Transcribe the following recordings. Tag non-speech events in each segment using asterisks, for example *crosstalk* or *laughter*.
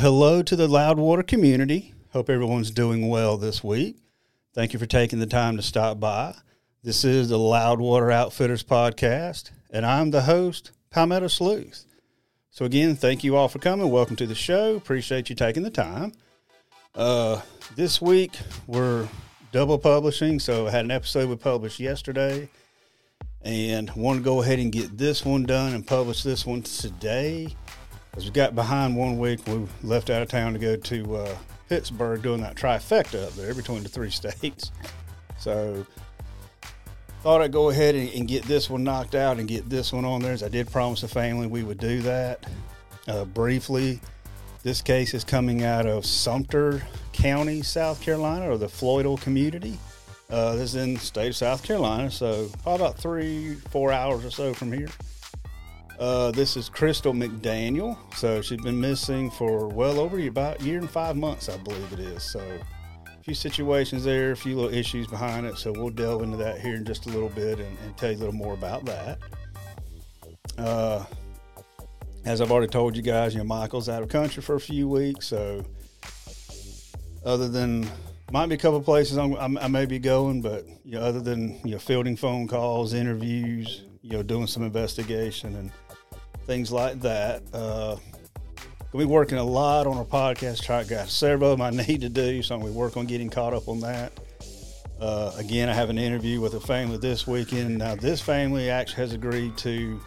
hello to the Loudwater community. Hope everyone's doing well this week. Thank you for taking the time to stop by. This is the Loudwater Outfitters podcast, and I'm the host, Palmetto Sleuth. So, again, thank you all for coming. Welcome to the show. Appreciate you taking the time. Uh, this week, we're double publishing. So, I had an episode we published yesterday, and want to go ahead and get this one done and publish this one today. As we got behind one week, we left out of town to go to uh, Pittsburgh doing that trifecta up there between the three *laughs* states. So thought I'd go ahead and, and, get this one knocked out and get this one on there. As I did promise the family we would do that. Uh, briefly, this case is coming out of Sumter County, South Carolina, or the Floydale community. Uh, this is in the state of South Carolina, so probably about three, four hours or so from here. Uh, this is Crystal McDaniel. So she's been missing for well over about a year and five months, I believe it is. So a few situations there, a few little issues behind it. So we'll delve into that here in just a little bit and, and tell you a little more about that. Uh, as I've already told you guys, you know, Michael's out of country for a few weeks. So other than might be a couple places I'm, i may be going, but you know, other than you know, fielding phone calls, interviews, you know, doing some investigation and things like that. Uh, we working a lot on our podcast. Try got several of them I need to do, so we work on getting caught up on that. Uh, again, I have an interview with a family this weekend. Now, this family actually has agreed to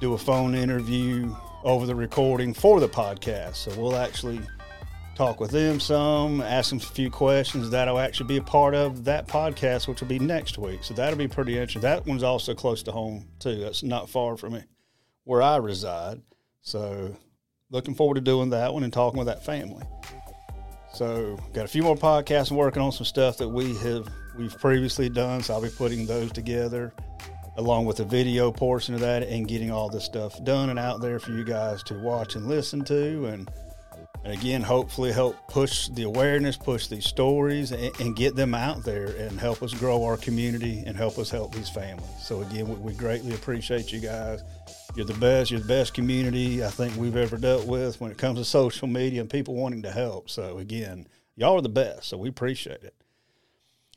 do a phone interview over the recording for the podcast. So we'll actually talk with them some, ask them a few questions. That'll actually be a part of that podcast, which will be next week. So that'll be pretty interesting. That one's also close to home too. That's not far from me where I reside. So looking forward to doing that one and talking with that family. So got a few more podcasts and working on some stuff that we have we've previously done. So I'll be putting those together along with the video portion of that and getting all this stuff done and out there for you guys to watch and listen to and and again hopefully help push the awareness push these stories and, and, get them out there and help us grow our community and help us help these families so again we, we greatly appreciate you guys you're the best. You're the best community I think we've ever dealt with when it comes to social media and people wanting to help. So again, y'all are the best. So we appreciate it.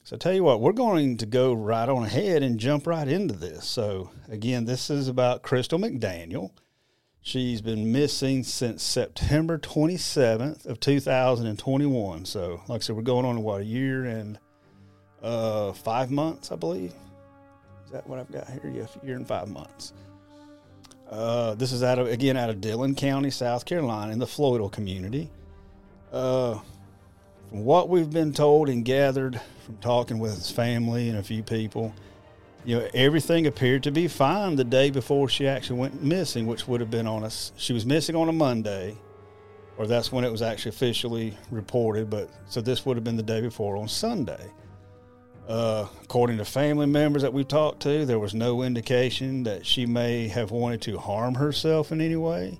So I tell you what, we're going to go right on ahead and jump right into this. So again, this is about Crystal McDaniel. She's been missing since September 27th of 2021. So like I said, we're going on what a year and uh, five months, I believe. Is that what I've got here? Yeah, a year and five months. Uh, this is out of again out of Dillon County, South Carolina, in the Floydale community. Uh, from what we've been told and gathered from talking with his family and a few people, you know, everything appeared to be fine the day before she actually went missing, which would have been on us. She was missing on a Monday, or that's when it was actually officially reported. But so this would have been the day before on Sunday. Uh, according to family members that we talked to, there was no indication that she may have wanted to harm herself in any way.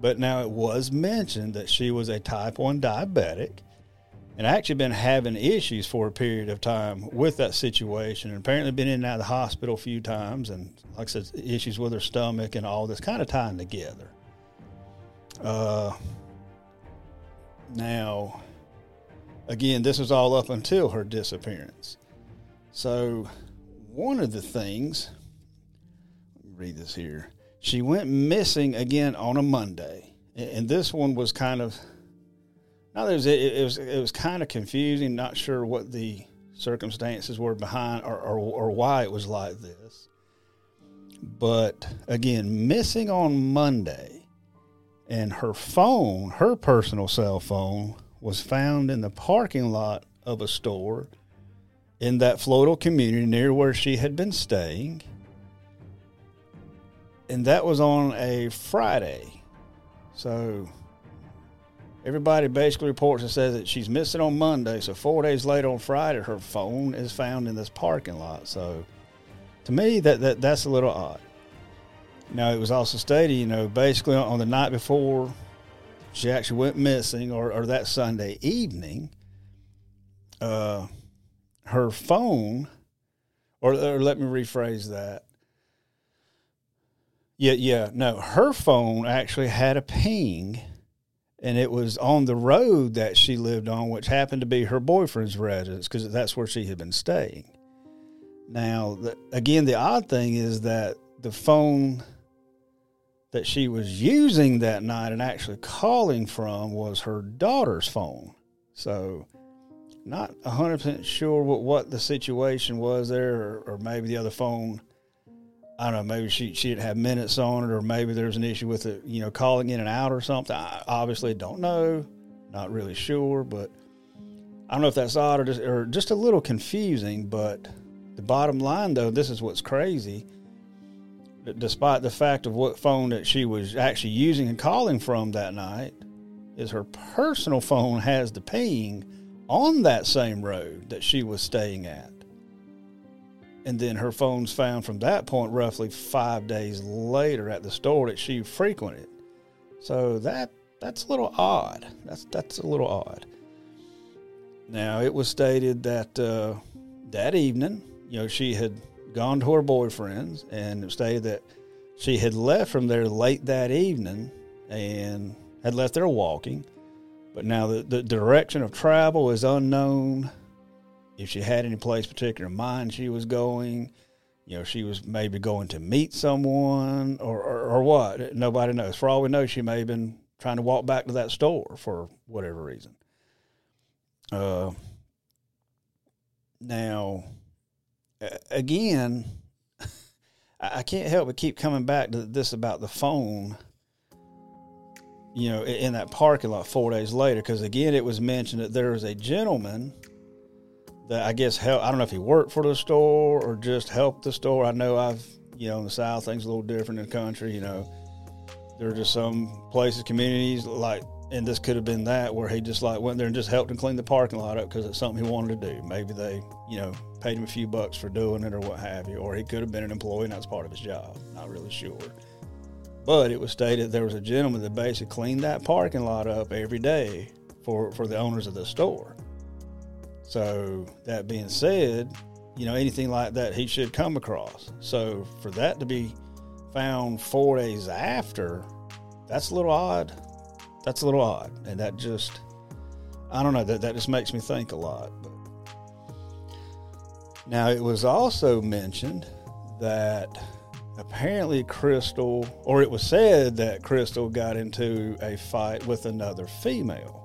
But now it was mentioned that she was a type 1 diabetic and actually been having issues for a period of time with that situation and apparently been in and out of the hospital a few times and like I said issues with her stomach and all this kind of tying together. Uh, now again this was all up until her disappearance. So, one of the things, read this here. She went missing again on a Monday, and this one was kind of. Now there's it, it was it was kind of confusing. Not sure what the circumstances were behind or, or, or why it was like this. But again, missing on Monday, and her phone, her personal cell phone, was found in the parking lot of a store in that Floydale community near where she had been staying. And that was on a Friday. So everybody basically reports and says that she's missing on Monday. So four days later on Friday, her phone is found in this parking lot. So to me, that, that that's a little odd. Now, it was also stated, you know, basically on the night before she actually went missing, or, or that Sunday evening, uh, her phone, or, or let me rephrase that. Yeah, yeah, no, her phone actually had a ping, and it was on the road that she lived on, which happened to be her boyfriend's residence because that's where she had been staying. Now, the, again, the odd thing is that the phone that she was using that night and actually calling from was her daughter's phone. So, not 100% sure what, what the situation was there, or, or maybe the other phone I don't know, maybe she, she didn't have minutes on it, or maybe there's an issue with it, you know, calling in and out or something. I obviously don't know, not really sure, but I don't know if that's odd or just, or just a little confusing. But the bottom line, though, this is what's crazy. Despite the fact of what phone that she was actually using and calling from that night, is her personal phone has the ping on that same road that she was staying at and then her phone's found from that point roughly five days later at the store that she frequented. So that that's a little odd. That's that's a little odd. Now it was stated that uh, that evening, you know, she had gone to her boyfriend's and stated that she had left from there late that evening and had left there walking. But now the, the direction of travel is unknown if she had any place particular in mind she was going, you know, she was maybe going to meet someone or, or, or what. Nobody knows. For all we know, she may have been trying to walk back to that store for whatever reason. Uh, now, again, *laughs* I can't help but keep coming back to this about the phone. You know, in that parking lot four days later, because again, it was mentioned that there was a gentleman that I guess help. I don't know if he worked for the store or just helped the store. I know I've you know in the South things a little different in the country. You know, there are just some places, communities like, and this could have been that where he just like went there and just helped him clean the parking lot up because it's something he wanted to do. Maybe they you know paid him a few bucks for doing it or what have you, or he could have been an employee and that's part of his job. Not really sure. But it was stated there was a gentleman that basically cleaned that parking lot up every day for, for the owners of the store. So that being said, you know, anything like that he should come across. So for that to be found four days after, that's a little odd. That's a little odd. And that just, I don't know, that, that just makes me think a lot. But now it was also mentioned that apparently Crystal, or it was said that Crystal got into a fight with another female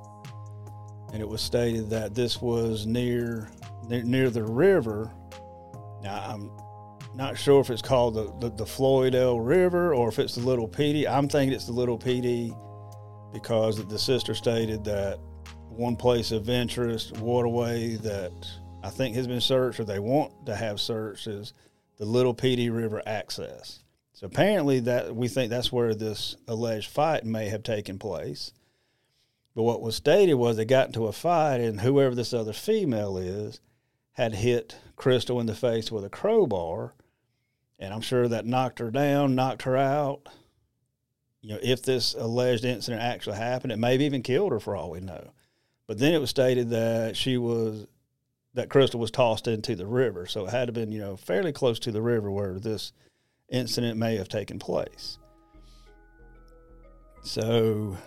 and it was stated that this was near near, near the river. Now I'm not sure if it's called the, the, the Floydale River or if it's the Little Pee Dee. I'm thinking it's the Little Pee Dee because the sister stated that one place of interest, waterway that I think has been searched or they want to have searched is the Little Pee Dee River access. So apparently that we think that's where this alleged fight may have taken place. But what was stated was they got into a fight, and whoever this other female is had hit Crystal in the face with a crowbar, and I'm sure that knocked her down, knocked her out. You know, if this alleged incident actually happened, it may have even killed her for all we know. But then it was stated that she was that Crystal was tossed into the river, so it had to been you know fairly close to the river where this incident may have taken place. So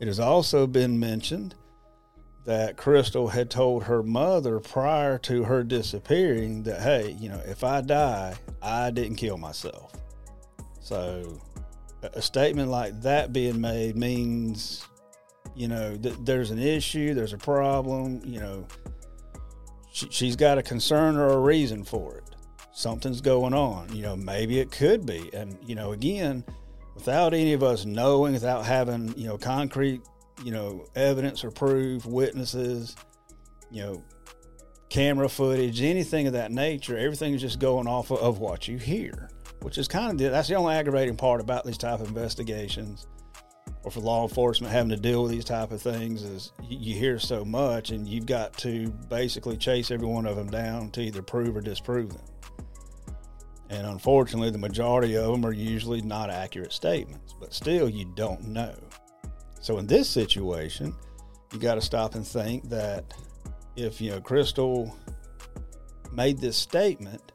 it has also been mentioned that Crystal had told her mother prior to her disappearing that, hey, you know, if I die, I didn't kill myself. So a statement like that being made means, you know, that there's an issue, there's a problem, you know, she, she's got a concern or a reason for it. Something's going on, you know, maybe it could be. And, you know, again, without any of us knowing, without having, you know, concrete, you know, evidence or proof, witnesses, you know, camera footage, anything of that nature, everything's just going off of what you hear, which is kind of, that's the only aggravating part about these type of investigations or for law enforcement having to deal with these type of things is you hear so much and you've got to basically chase every one of them down to either prove or disprove them. And unfortunately, the majority of them are usually not accurate statements, but still, you don't know. So in this situation, you got to stop and think that if, you know, Crystal made this statement,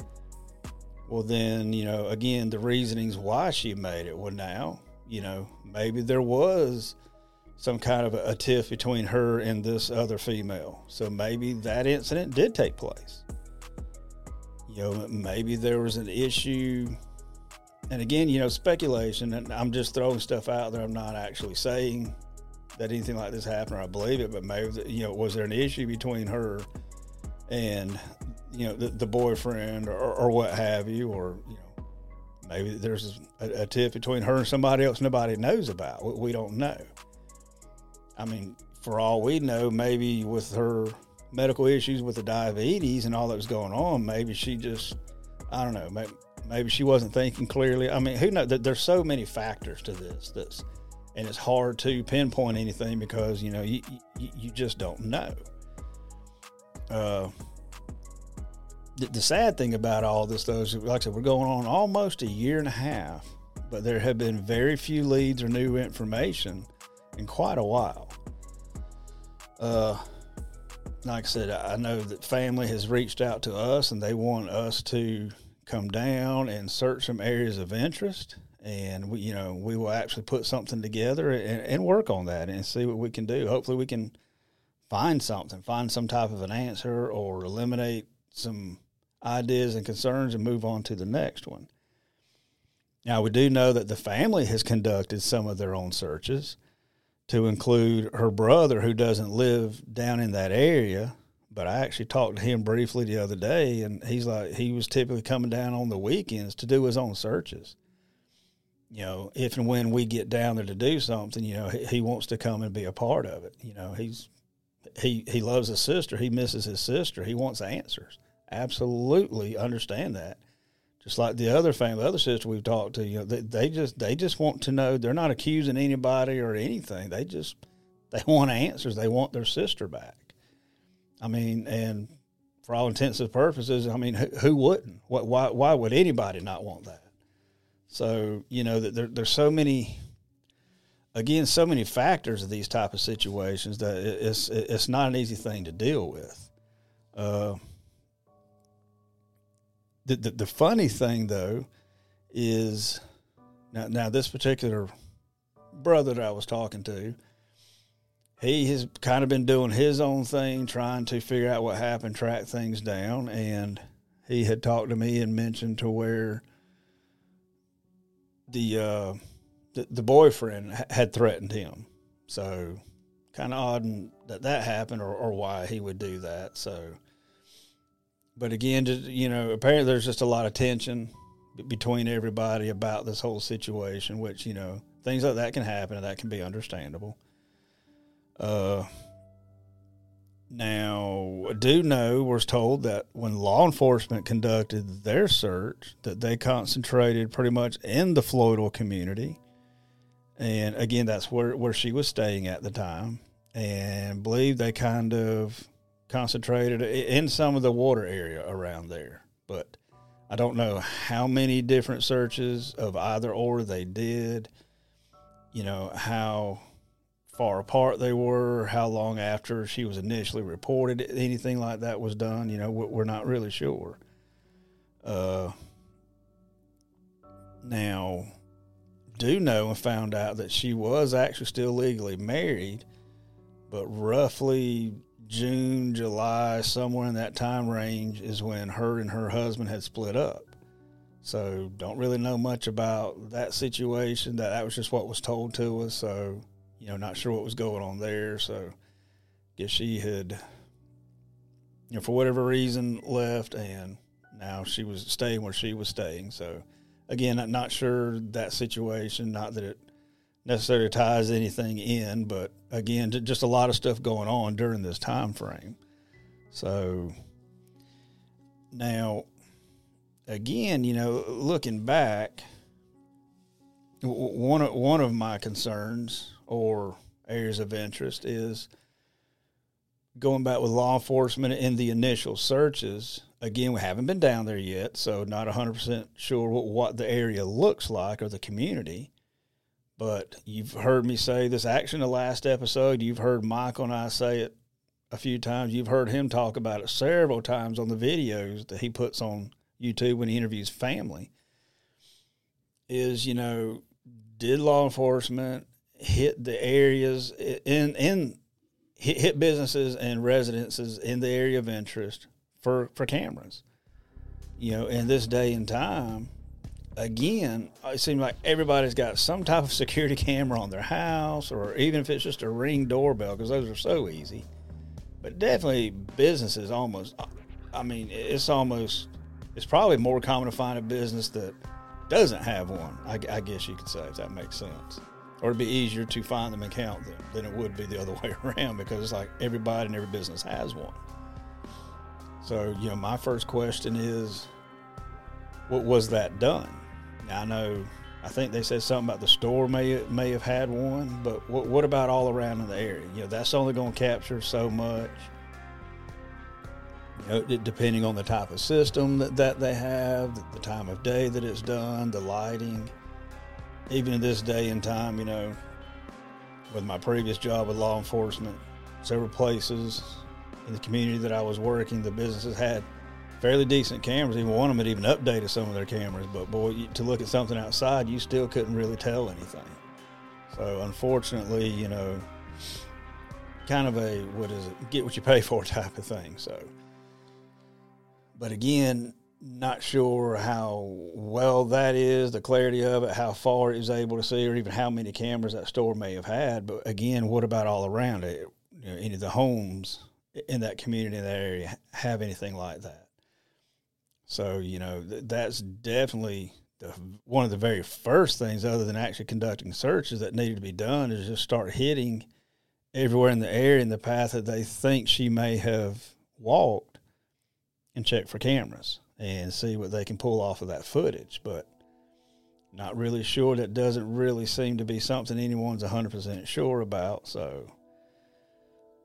well, then, you know, again, the reasonings why she made it. Well, now, you know, maybe there was some kind of a, tiff between her and this other female. So maybe that incident did take place. You know, maybe there was an issue. And again, you know, speculation, and I'm just throwing stuff out there. I'm not actually saying that anything like this happened or I believe it, but maybe, you know, was there an issue between her and, you know, the, the boyfriend or, or what have you, or, you know, maybe there's a, a tiff between her and somebody else nobody knows about. We, we don't know. I mean, for all we know, maybe with her medical issues with the diabetes and all that was going on, maybe she just, I don't know, maybe, maybe she wasn't thinking clearly. I mean, who knows? There's so many factors to this. That's, and it's hard to pinpoint anything because you know you you, you just don't know. Uh, the, the sad thing about all this, though, is like I said, we're going on almost a year and a half, but there have been very few leads or new information in quite a while. Uh, like I said, I know that family has reached out to us and they want us to come down and search some areas of interest. And we, you know, we will actually put something together and, and work on that and see what we can do. Hopefully, we can find something, find some type of an answer, or eliminate some ideas and concerns and move on to the next one. Now, we do know that the family has conducted some of their own searches to include her brother who doesn't live down in that area. But I actually talked to him briefly the other day, and he's like, he was typically coming down on the weekends to do his own searches. You know, if and when we get down there to do something, you know, he, he wants to come and be a part of it. You know, he's he he loves his sister. He misses his sister. He wants answers. Absolutely understand that just like the other family, the other sister we've talked to, you know, they, they just they just want to know. They're not accusing anybody or anything. They just they *laughs* want answers. They want their sister back. I mean, and for all intents and purposes, I mean, who, who wouldn't? What, why why would anybody not want that? So you know that there, there's so many. Again, so many factors of these type of situations that it's it's not an easy thing to deal with. Uh, the, the, the funny thing though is now now this particular brother that I was talking to, he has kind of been doing his own thing, trying to figure out what happened, track things down, and he had talked to me and mentioned to where the uh, the, the boyfriend had threatened him. So kind of odd that that happened or, or why he would do that. So but again, you know, apparently there's just a lot of tension between everybody about this whole situation, which you know things like that can happen and that can be understandable. Uh, now, I do know was told that when law enforcement conducted their search, that they concentrated pretty much in the Floydville community, and again, that's where where she was staying at the time, and believe they kind of concentrated in some of the water area around there. But I don't know how many different searches of either or they did, you know, how far apart they were, how long after she was initially reported, anything like that was done. You know, we're not really sure. Uh, now, do know and found out that she was actually still legally married, but roughly June, July, somewhere in that time range is when her and her husband had split up. So don't really know much about that situation. That that was just what was told to us. So you know, not sure what was going on there. So guess she had, you know, for whatever reason left, and now she was staying where she was staying. So again, I'm not sure that situation. Not that it necessarily ties anything in, but again, just a lot of stuff going on during this time frame. So now, again, you know, looking back, one of, one of my concerns or areas of interest is going back with law enforcement in the initial searches. Again, we haven't been down there yet, so not 100% sure what, what the area looks like or the community. But you've heard me say this action the last episode. You've heard Michael and I say it a few times. You've heard him talk about it several times on the videos that he puts on YouTube when he interviews family. Is, you know, did law enforcement hit the areas in in hit, hit businesses and residences in the area of interest for for cameras. You know, in this day and time, again, it seems like everybody's got some type of security *laughs* camera on their house, or even if it's just a ring doorbell, because those are so easy. But definitely, businesses almost. I mean, it's almost. It's probably more common to find a business that doesn't have one. I, I guess you could say, if that makes sense or it'd be easier to find them and count them than it would be the other *laughs* way around because it's like everybody and every business has one. So, you know, my first question is, what was that done? I know, I think they said something about the store may may have had one, but what, what about all around in the area? You know, that's only going to capture so much. You know, depending on the type of system that, that they have, the time of day that it's done, the lighting even in this day and time, you know, with my previous job with law enforcement, several places in the community that I was working, the businesses had fairly decent cameras. Even one of them had even updated some of their cameras. But boy, to look at something outside, you still couldn't really tell anything. So unfortunately, you know, kind of a what is it? Get what you pay *laughs* for type of thing. So, but again, not sure how well that is, the clarity of it, how far it was able to see, or even how many cameras that store may have had. But again, what about all around it? You know, any of the homes in that community in that area have anything like that? So you know th- that's definitely the, one of the very first things, other than actually conducting searches, that needed to be done is just start hitting everywhere in the area in the path that they think she may have walked, and check for cameras and see what they can pull off of that footage. But not really sure. That doesn't really seem to be something anyone's 100% sure about. So,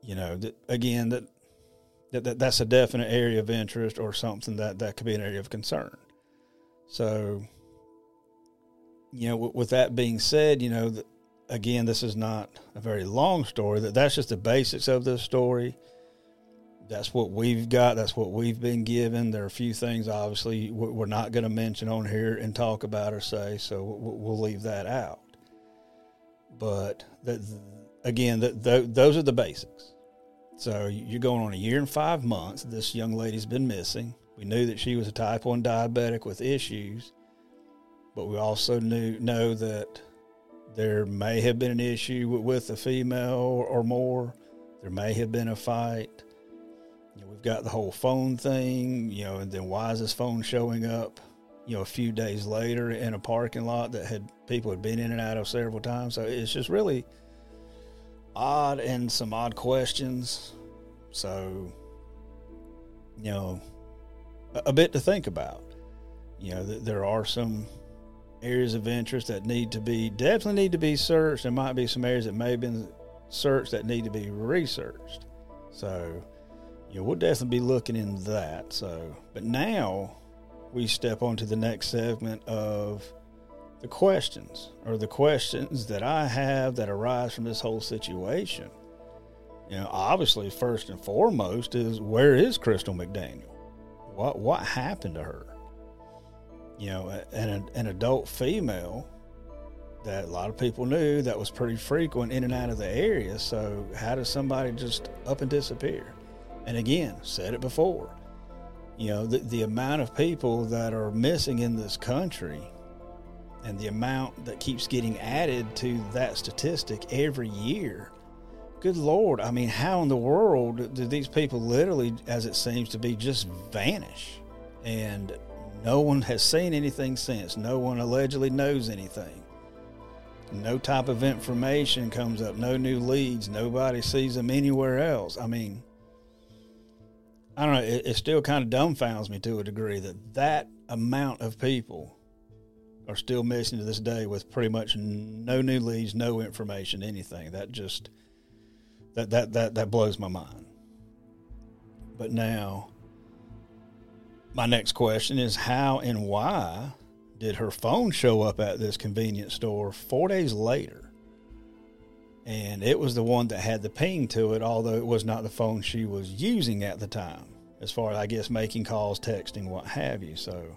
you know, that, again, that, that, that that's a definite area of interest or something that, that could be an area of concern. So, you know, with, with that being said, you know, again, this is not a very long story. That that's just the basics of the story that's what we've got. That's what we've been given. There are a few things, obviously, we're not going to mention on here and talk about or say, so we'll leave that out. But that, again, that, those are the basics. So you're going on a year and five months. This young lady's been missing. We knew that she was a type 1 diabetic with issues, but we also knew know that there may have been an issue with a female or more. There may have been a fight you know, we've got the whole phone thing, you know, and then why is this phone showing up, you know, a few days later in a parking lot that had people had been in and out of several times. So it's just really odd and some odd questions. So, you know, a, a bit to think about. You know, th- there are some areas of interest that need to be definitely need to be searched. There might be some areas that may have been searched that need to be researched. So, yeah, we'll definitely be looking in that. So, but now we step on to the next segment of the questions or the questions that I have that arise from this whole situation. You know, obviously, first and foremost is where is Crystal McDaniel? What what happened to her? You know, an an adult female that a lot of people knew that was pretty frequent in and out of the area. So, how does somebody just up and disappear? And again, said it before. You know, the, the amount of people that are missing in this country and the amount that keeps getting added to that statistic every year. Good Lord. I mean, how in the world do these people literally, as it seems to be, just vanish? And no one has seen anything since. No one allegedly knows anything. No type of information comes up. No new leads. Nobody sees them anywhere else. I mean, I don't know. It, it still kind of dumbfounds me to a degree that that amount of people are still missing to this day with pretty much no new leads, no information, anything. That just that that that that blows my mind. But now, my next question is how and why did her phone show up at this convenience store four days later? and it was the one that had the ping to it, although it was not the phone she was using at the time, as far as I guess making calls, texting, what have you. So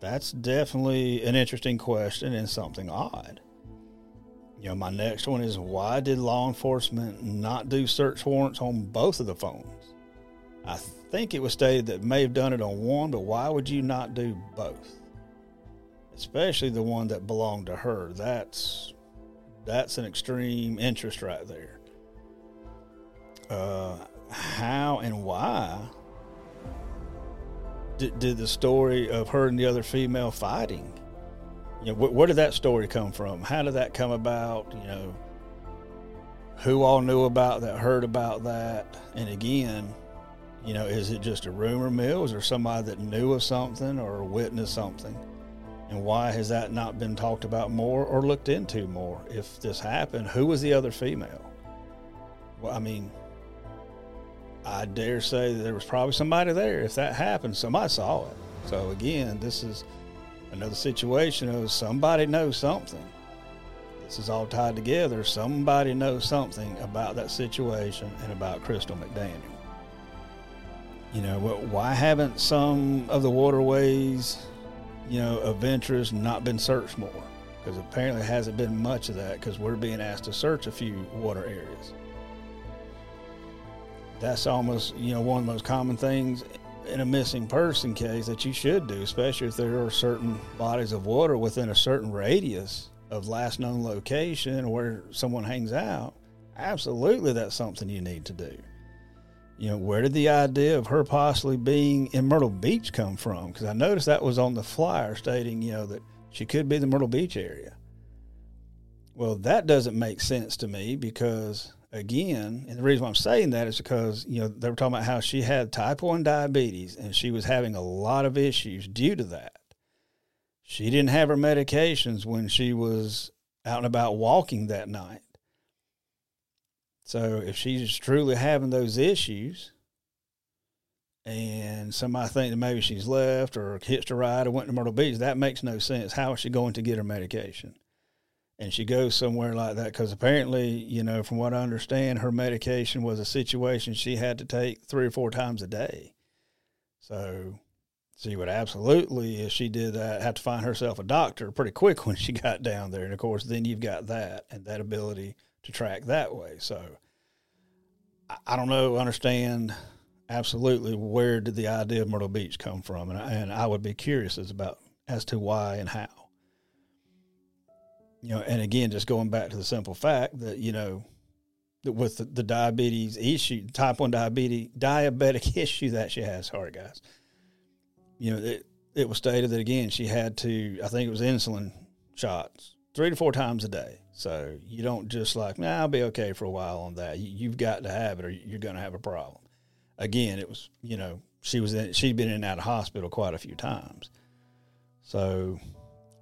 that's definitely an interesting question and something odd. You know, my next one is why did law enforcement not do search warrants on both of the phones? I think it was stated that may have done it on one, but why would you not do both? Especially the one that belonged to her. That's that's an extreme interest right there. Uh, how and why did, did the story of her and the other female fighting? You know, wh- where did that story come from? How did that come about? You know, who all knew about that, heard about that, and again, you know, is it just a rumor mill? Is there somebody that knew of something or witnessed something? And why has that not been talked about more or looked into more? If this happened, who was the other female? Well, I mean, I dare say there was probably somebody there. If that happened, somebody saw it. So again, this is another situation of somebody knows something. This is all tied together. Somebody knows something about that situation and about Crystal McDaniel. You know, why haven't some of the waterways, you know, of not been searched more? Because apparently hasn't been much of that because we're being asked to search a few water areas that's almost you know one of the most common things in a missing person case that you should do, especially if there are certain bodies of water within a certain radius of last known location where someone hangs out. Absolutely, that's something you need to do. You know, where did the idea of her possibly being in Myrtle Beach come from? Because I noticed that was on the flyer stating, you know, that she could be the Myrtle Beach area. Well, that doesn't make sense to me because again, and the reason why I'm saying that is because, you know, they were talking about how she had type 1 diabetes and she was having a lot of issues due to that. She didn't have her medications when she was out and about walking that night. So if she's truly having those issues, and somebody think that maybe she's left or hitched a ride or went to Myrtle Beach, that makes no sense. How is she going to get her medication? And she goes somewhere like that because apparently, you know, from what I understand, her medication was a situation she had to take three or four times a day. So she would absolutely, if she did that, have to find herself a doctor pretty quick *laughs* when she got down there. And of course, then you've got that and that ability to track that way. So I don't know, understand absolutely where did the idea of Myrtle Beach come from, and I, and I would be curious as about as to why and how you know, and again, just going back to the simple fact that you know, that with the, the diabetes issue, type one diabetes, diabetic *laughs* issue that she has. Sorry, guys. You know, it it was stated that again she had to, I think it was insulin shots three to four times a day. So you don't just like, nah, I'll be okay for a while on that. You, you've got to have it, or you're going to have a problem. Again, it was, you know, she was in, she'd been in and out of hospital quite a few times. So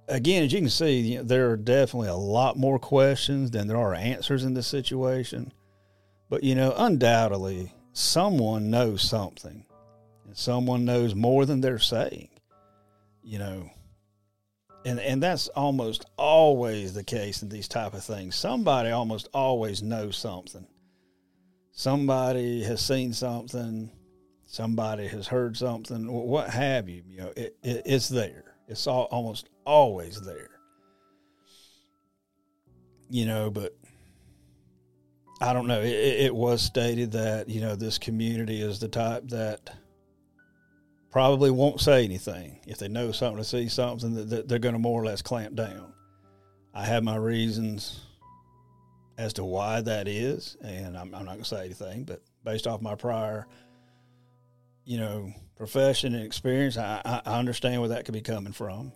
again, as you can see, you know, there are definitely a lot more questions than there are answers in this situation. But, you know, undoubtedly, someone knows something, and someone knows more than they're saying, you know. And, and that's almost always the case in these type of things. Somebody almost always knows something. Somebody has seen something. Somebody has heard something. What have you? You know, it, it it's there it's all, almost always there. You know, but I don't know. It, it, was stated that, you know, this community is the type that probably won't say anything. If they know something to see something, that they're going to more or less clamp down. I have my reasons as to why that is, and I'm, I'm not going to say anything, but based off my prior, you know, profession and experience, I, I understand where that could be coming from.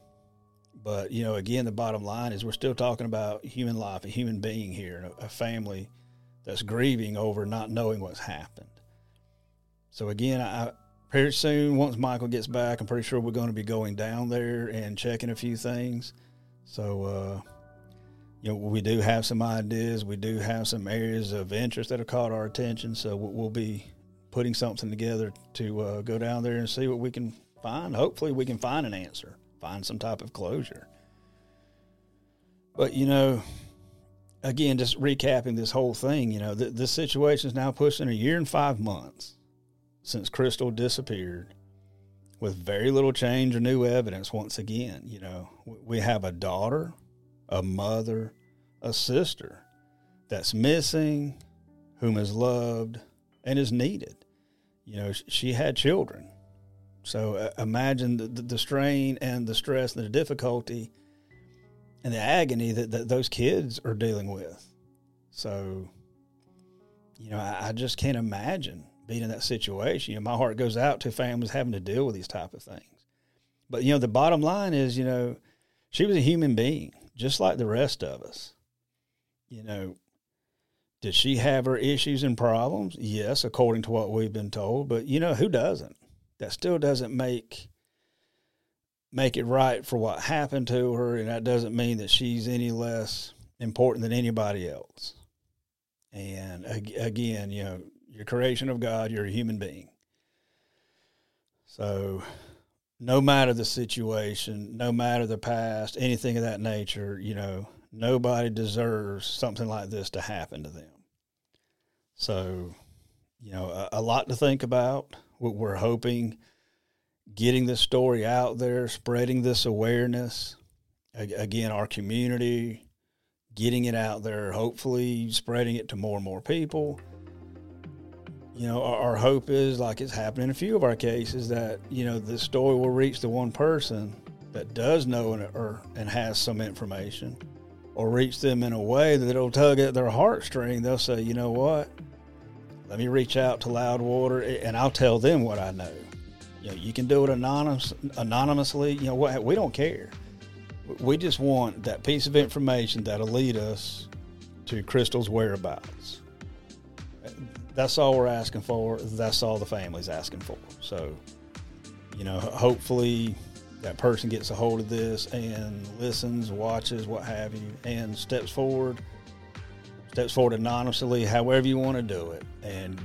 But, you know, again, the bottom line is we're still talking about human life, a human being here, a family that's grieving over not knowing what's happened. So, again, I, pretty soon, once Michael gets back, I'm pretty sure we're going to be going down there and checking a few things. So, uh, you know, we do have some ideas. We do have some areas of interest that have caught our attention. So, we'll be putting something together to uh, go down there and see what we can find. Hopefully, we can find an answer, find some type of closure. But, you know, again, just recapping this whole thing, you know, th- this situation is now pushing a year and five months since Crystal disappeared with very little change or new evidence once again. You know, we have a daughter, a mother, a sister that's missing, whom is loved and is needed. You know, she had children. So uh, imagine the, the, strain and the stress and the difficulty and the agony that, that those kids are dealing with. So, you know, I, I just can't imagine being in that situation. You know, my heart goes out to families having to deal with these type of things. But you know, the bottom line is, you know, she was a human being, just like the rest of us. You know, did she have her issues and problems? Yes, according to what we've been told. But you know, who doesn't? That still doesn't make make it right for what happened to her, and that doesn't mean that she's any less important than anybody else. And again, you know, you're creation of God, you're a human being. So no matter the situation, no matter the past, anything of that nature, you know, nobody deserves something like this to happen to them. So, you know, a, a lot to think about. We're hoping getting this story out there, spreading this awareness. Again, our community, getting it out there, hopefully spreading it to more and more people you know, our, our, hope is like it's happened in a few of our cases that you know the story will reach the one person that does know and, or and has some information, or reach them in a way that it'll tug at their heartstring. They'll say, you know what, let me reach out to Loudwater and I'll tell them what I know. You know, you can do it anonymous, anonymously. You know what? We don't care. We just want that piece of information that'll lead us to Crystal's whereabouts that's all we're asking for. That's all the family's asking for. So, you know, hopefully that person gets a hold of this and listens, watches, what have you, and steps forward, steps forward anonymously, however you want to do it, and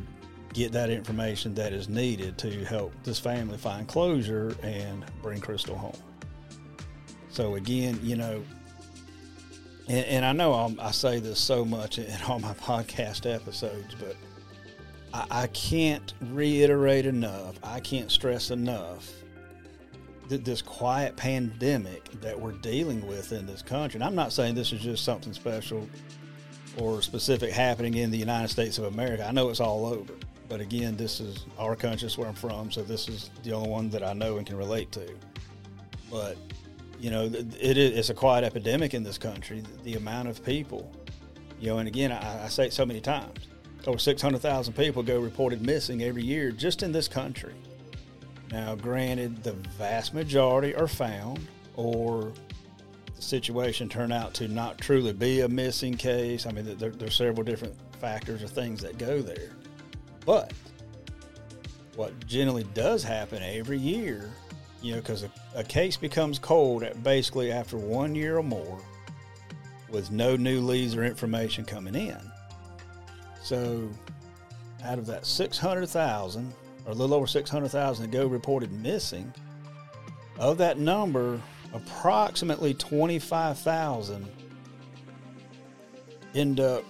get that information that is needed to help this family find closure and bring Crystal home. So again, you know, and, and I know I'm, i say this so much in all my *laughs* podcast episodes, but I, I can't reiterate enough, I can't stress enough this quiet pandemic that we're dealing with in this country, and I'm not saying this is just something special or specific happening in the United States of America. I know it's all over. But again, this is our country, where I'm from, so this is the only one that I know and can relate to. But, you know, it is, it's a quiet epidemic in this country, the amount of people, you know, and again, I, I say it so many times over 600,000 people go reported missing every year just in this country. Now, granted, the vast majority are found, or the situation turned out to not truly be a missing case. I mean, there, there's several different factors or things that go there. But what generally does happen every year, you know, because a, a case becomes cold at basically after one year or more with no new leads or information coming in. So, out of that 600,000, a little over 600,000 that go reported missing, of that number, approximately 25,000 end up,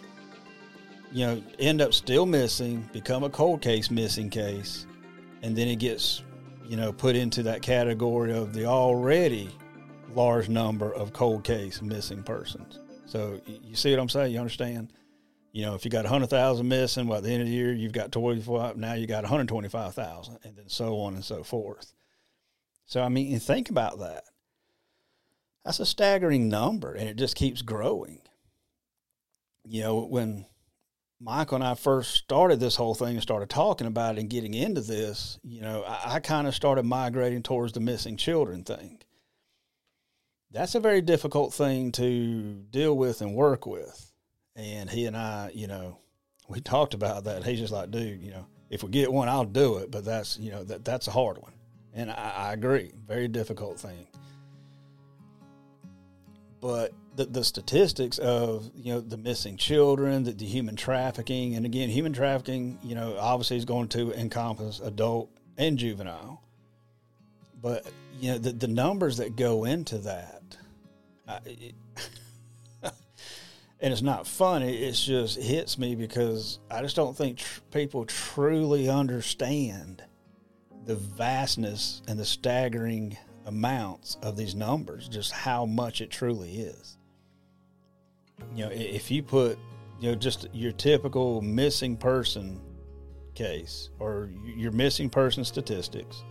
you know, end up still missing, become a cold case missing case, and then it gets, you know, put into that category of the already large number of cold case missing persons. So you see what I'm saying? You understand? You know, if you got 100,000 missing, at the end of the year, you've got 25, now you got 125,000, and then so on and so forth. So, I mean, think about that. That's a staggering number, and it just keeps growing. You know, when Michael and I first started this whole thing and started talking about it and getting into this, you know, I, I kind of started migrating towards the missing children thing. That's a very difficult thing to deal with and work with and he and I, you know, we talked about that. He's just like, dude, you know, if we get one, I'll do it. But that's, you know, that that's a hard one. And I, I agree. Very difficult thing. But the, the statistics of, you know, the missing children, the, the human trafficking, and again, human trafficking, you know, obviously is going to encompass adult and juvenile. But, you know, the, the numbers that go into that, it, and it's not funny. It just hits me because I just don't think tr- people truly understand the vastness and the staggering amounts of these numbers, just how much it truly is. you know, if you put, you know, just your typical missing person case or your missing person statistics,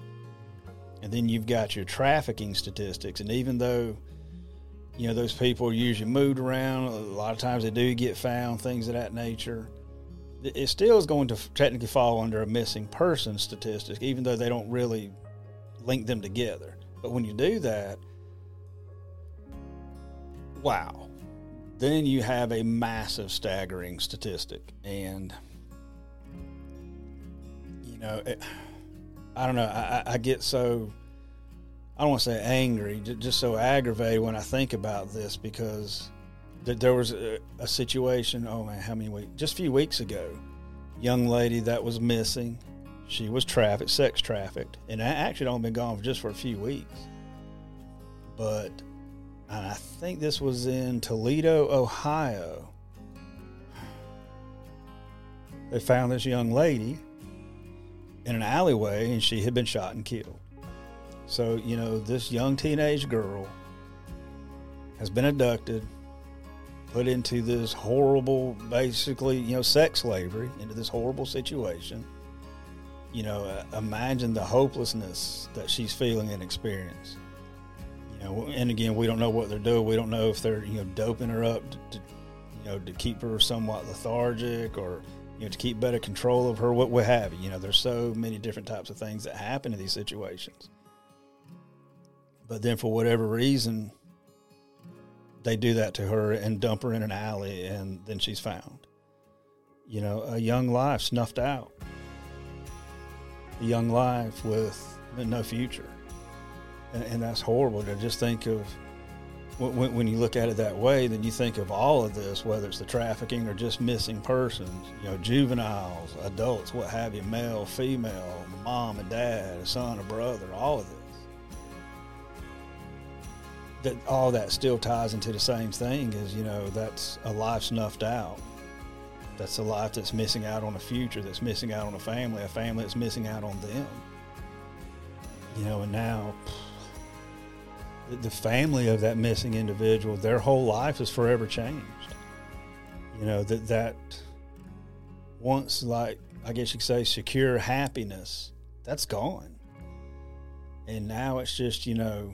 and then you've got your trafficking statistics, and even though you know those people are usually moved around, a lot of times they do get found, things of that nature. It still is going to technically fall under a missing person statistic, even though they don't really link them together. But when you do that, wow, then you have a massive, staggering statistic. And, you know, it, I don't know, I, I, get so, I don't want to say angry, just so aggravated when I think about this because there was a, a situation, oh man, how many weeks? Just a few weeks ago, young lady that was missing. She was trafficked, sex trafficked, and I actually only been gone for just for a few weeks. But and I think this was in Toledo, Ohio. They found this young lady in an alleyway and she had been shot and killed. So, you know, this young teenage girl has been abducted, put into this horrible, basically, you know, sex slavery, into this horrible situation. You know, uh, imagine the hopelessness that she's feeling and experiencing You know, and again, we don't know what they're doing. We don't know if they're you know doping her up to, to you know to keep her somewhat lethargic or you know to keep better control of her, what what have you. You know, there's so many different types of things that happen in these situations. But then, for whatever reason, they do that to her and dump her in an alley, and then she's found. You know, a young life snuffed out. A young life with no future and, and that's horrible to just think of when, when, you look at it that way, then you think of all of this, whether it's the trafficking or just missing persons, you know, juveniles, adults, what have you, male, female, mom and dad, a son, a brother, all of this. That all that still ties into the same thing is, you know, that's a life snuffed out. That's a life that's missing out on a future, that's missing out on a family, a family that's missing out on them. You know, and now the family of that missing individual, their whole life is forever changed. You know, that, that once, like, I guess you could say, secure happiness, that's gone. And now it's just, you know,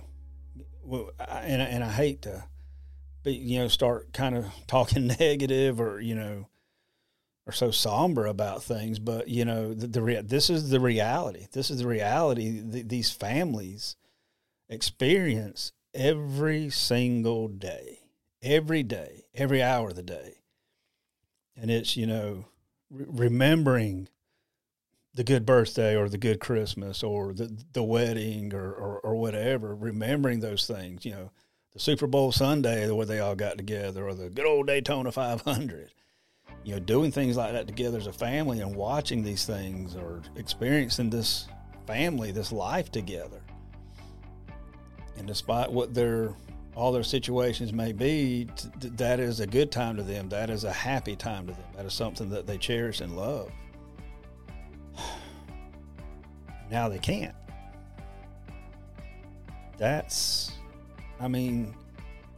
and, and I hate to, be, you know, start kind of talking *laughs* negative or, you know, or so somber about things, but you know, the, the this is the reality. This is the reality. The, these families experience every single day, every day, every hour of the day. And it's, you know, re- remembering the good birthday or the good Christmas or the, the wedding or, or, or whatever, remembering those things, you know, the Super Bowl Sunday where they all got together or the good old Daytona 500 you know, doing things like that together as a family and watching these things or experiencing this family, this life together. And despite what their all their situations may be, that is a good time to them. That is a happy time to them. That is something that they cherish and love. Now they can't. That's, I mean,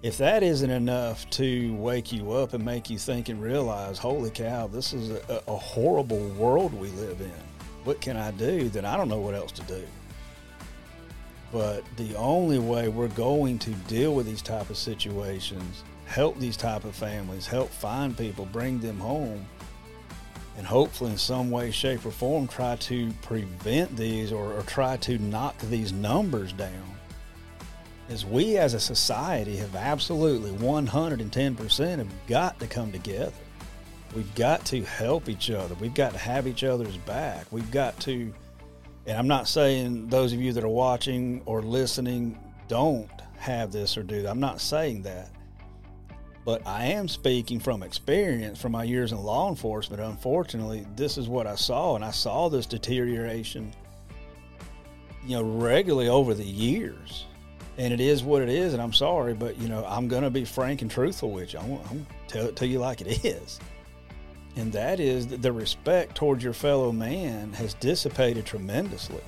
if that isn't enough to wake you up and make you think and realize, holy cow, this is a, a horrible world we live in. What can I do? Then I don't know what else to do. But the only way we're going to deal with these type of situations, help these type of families, help find people, bring them home, and hopefully in some way, shape, or form try to prevent these or, or try to knock these numbers down, is we as a society have absolutely 110% have got to come together. We've got to help each other. We've got to have each other's back. We've got to and I'm not saying those of you that are watching or listening don't have this or do that. I'm not saying that. But I am speaking from experience from my years in law enforcement. Unfortunately, this is what I saw, and I saw this deterioration, you know, regularly over the years. And it is what it is, and I'm sorry, but you know, I'm going to be frank and truthful with you. I'm, I'm tell it to you like it *laughs* is and that is that the respect towards your fellow man has dissipated tremendously.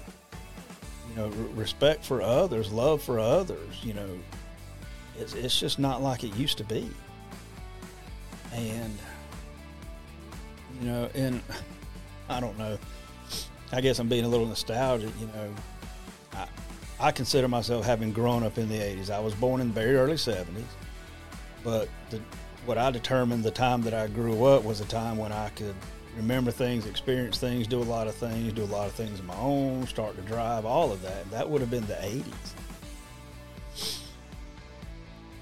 You know, respect for others, love for others, you know, it's, it's just not like it used to be. And, you know, and I don't know. I guess I'm being a little nostalgic, you know. I, I consider myself having grown up in the 80s. I was born in the very early 70s, but the, what I determined the time that I grew up was a time when I could remember things, experience things, do a lot of things, do a lot of things of my own, start to drive, all of that. That would have been the 80s.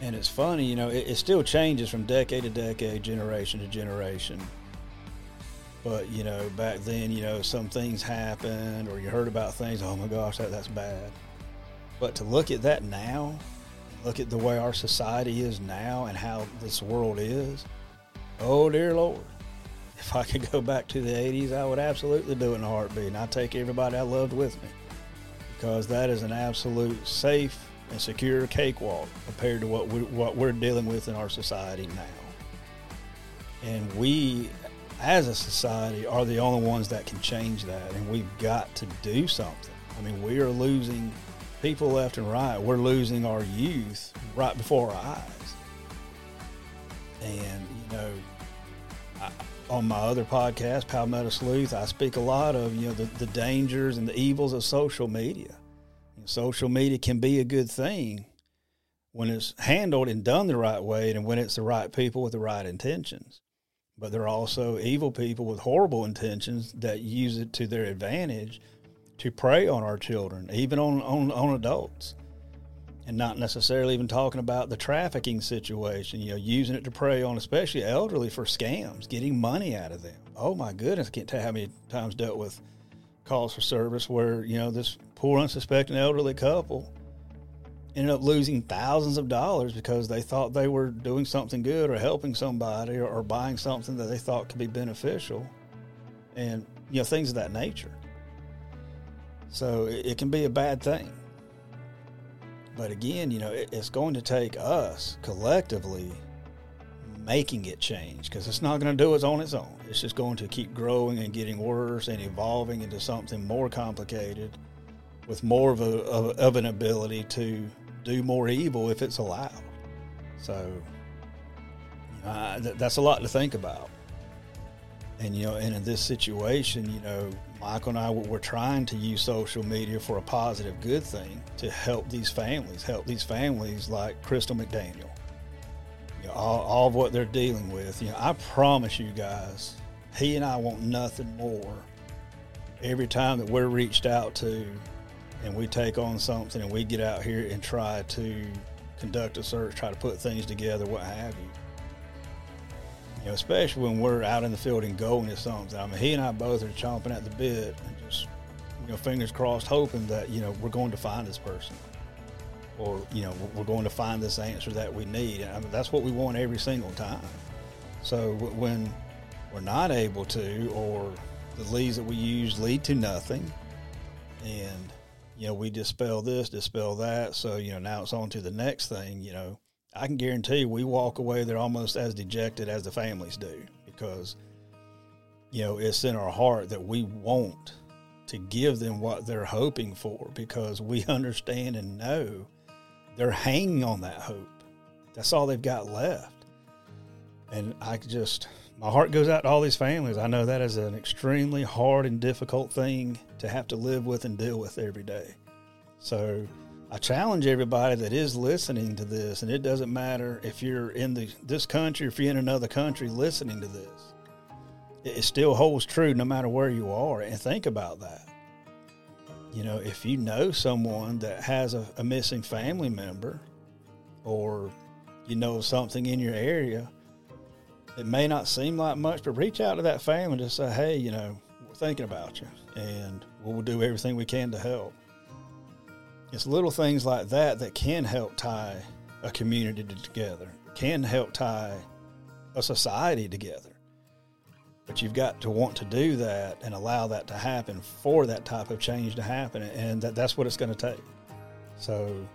And it's funny, you know, it, it still changes from decade to decade, generation to generation. But, you know, back then, you know, some things happened or you heard about things, oh my gosh, that, that's bad. But to look at that now, look at the way our society is now and how this world is, oh dear Lord *laughs* if I could go back to the 80s, I would absolutely do it in a heartbeat. And I'd take everybody I loved with me because that is an absolute safe and secure a cakewalk compared to what, we, what we're dealing with in our society now. And we, as a society, are the only ones that can change that. And we've got to do something. I mean, we are losing people left and right. We're losing our youth right before our eyes. And, you know, I, on my other podcast, Palmetto Sleuth, I speak a lot of you know the, the dangers and the evils of social media. Social media can be a good thing when it's handled and done the right way, and when it's the right people with the right intentions. But there are also evil people with horrible intentions that use it to their advantage to prey on our children, even on, on, on adults and not necessarily even talking about the trafficking situation, you know, using it to prey on especially elderly for scams, getting money out of them. Oh my goodness, I can't tell how many times dealt with calls for service where, you know, this poor unsuspecting elderly couple ended up losing thousands of dollars because they thought they were doing something good or helping somebody or, or buying something that they thought could be beneficial and, you know, things of that nature. So it, it can be a bad thing. But again, you know, it, it's going to take us collectively making it change because it's not going to do it on its own. It's just going to keep growing and getting worse and evolving into something more complicated with more of, a, of, of an ability to do more evil if it's allowed. So uh, th- that's a lot to think about. And, you know, and in this situation, you know, Michael and I were trying to use social media for a positive, good thing to help these families, help these families like Crystal McDaniel. You know, all, all of what they're dealing with. You know, I promise you guys, he and I want nothing more. Every time that we're reached out to and we take on something and we get out here and try to conduct a search, try to put things together, what have you you know, especially when we're out in the field and going to something. I mean, he and I both are chomping at the bit and just, you know, fingers crossed, hoping that, you know, we're going to find this person or, you know, we're going to find this answer that we need. I mean, that's what we want every single time. So when we're not able to, or the leads that we use lead to nothing, and, you know, we dispel this, dispel that. So, you know, now it's on to the next thing, you know, I can guarantee we walk away there almost as dejected as the families do because, you know, it's in our heart that we want to give them what they're hoping for because we *laughs* understand and know they're hanging on that hope. That's all they've got left. And I just, my heart goes out to all these families. I know that is an extremely hard and difficult thing to have to live with and deal with every day. So, I challenge everybody that is listening to this, and it doesn't matter if you're in the, this country or if you're in another country listening to this. It still holds true no matter where you are. And think about that. You know, if you know someone that has a, a missing family member or you know something in your area, it may not seem like much, but reach out to that family and just say, hey, you know, we're thinking about you and we'll do everything we can to help. It's little things like that that can help tie a community together, can help tie a society together. But you've got to want to do that and allow that to happen for that type of change to happen. And that, that's what it's going to take. So,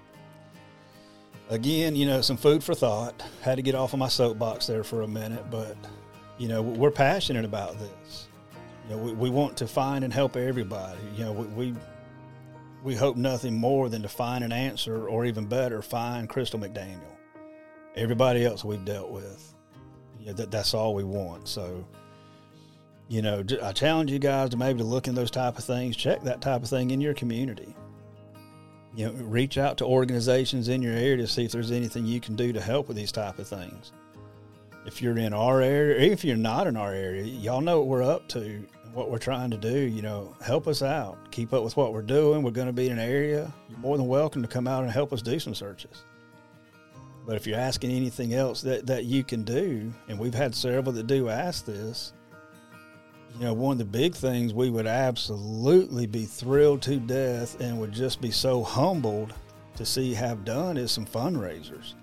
again, you know, some food for thought. Had to get off of my soapbox there for a minute, but, you know, we're passionate about this. You know, we, we want to find and help everybody. You know, we, we we hope nothing more than to find an answer, or even better, find Crystal McDaniel. Everybody else we've dealt with, You know, that that's all we want. So, you know, I challenge you guys to maybe to look in those type of things, check that type of thing in your community. You know, reach out to organizations in your area to see if there's anything you can do to help with these type of things. If you're in our area, or if you're not in our area, y'all know what we're up to what we're trying to do. You know, help us out. Keep up with what we're doing. We're going to be in an area. You're more than welcome to come out and help us do some searches. But if you're asking anything else that, that you can do, and we've had several that do ask this, you know, one of the big things we would absolutely be thrilled to death and would just be so humbled to see have done is some fundraisers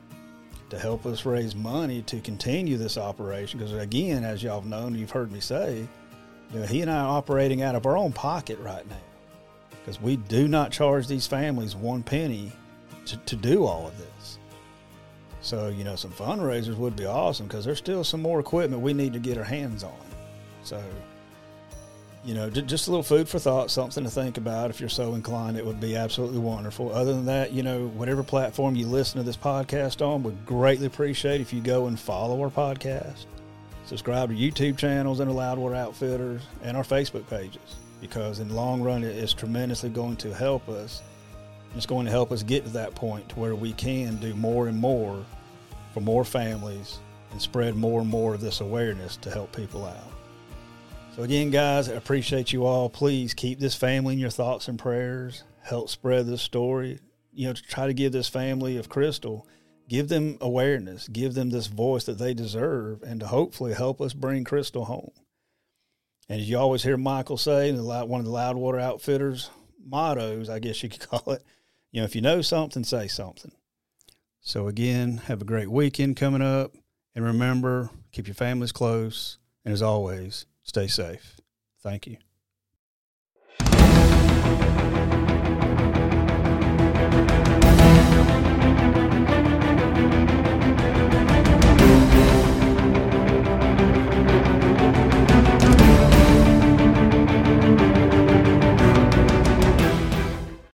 to help us raise money to continue this operation. Because again, as y'all have known, you've heard me say, you know, he and I are operating out of our own pocket right now because we do not charge these families one penny to, to do all of this. So, you know, some fundraisers would be awesome because there's still some more equipment we need to get our hands on. So, you know, just a little food for thought, something to think about. If you're so inclined, it would be absolutely wonderful. Other than that, you know, whatever platform you listen to this podcast on, would greatly appreciate if you go and follow our podcast. Subscribe to YouTube channels and Loudwater Outfitters and our Facebook pages because in the long run, it is tremendously going to help us. It's going to help us get to that point where we can do more and more for more families and spread more and more of this awareness to help people out. So, again, guys, I appreciate you all. Please keep this family in your thoughts and prayers. Help spread this story. You know, to try to give this family of Crystal give them awareness, give them this voice that they deserve, and to hopefully help us bring Crystal home. And as you always hear Michael say, one of the Loudwater Outfitters mottos, I guess you could *laughs* call it, you know, if you know something, say something. So again, have a great weekend coming up, and remember, keep your families close, and as always, stay safe. Thank you.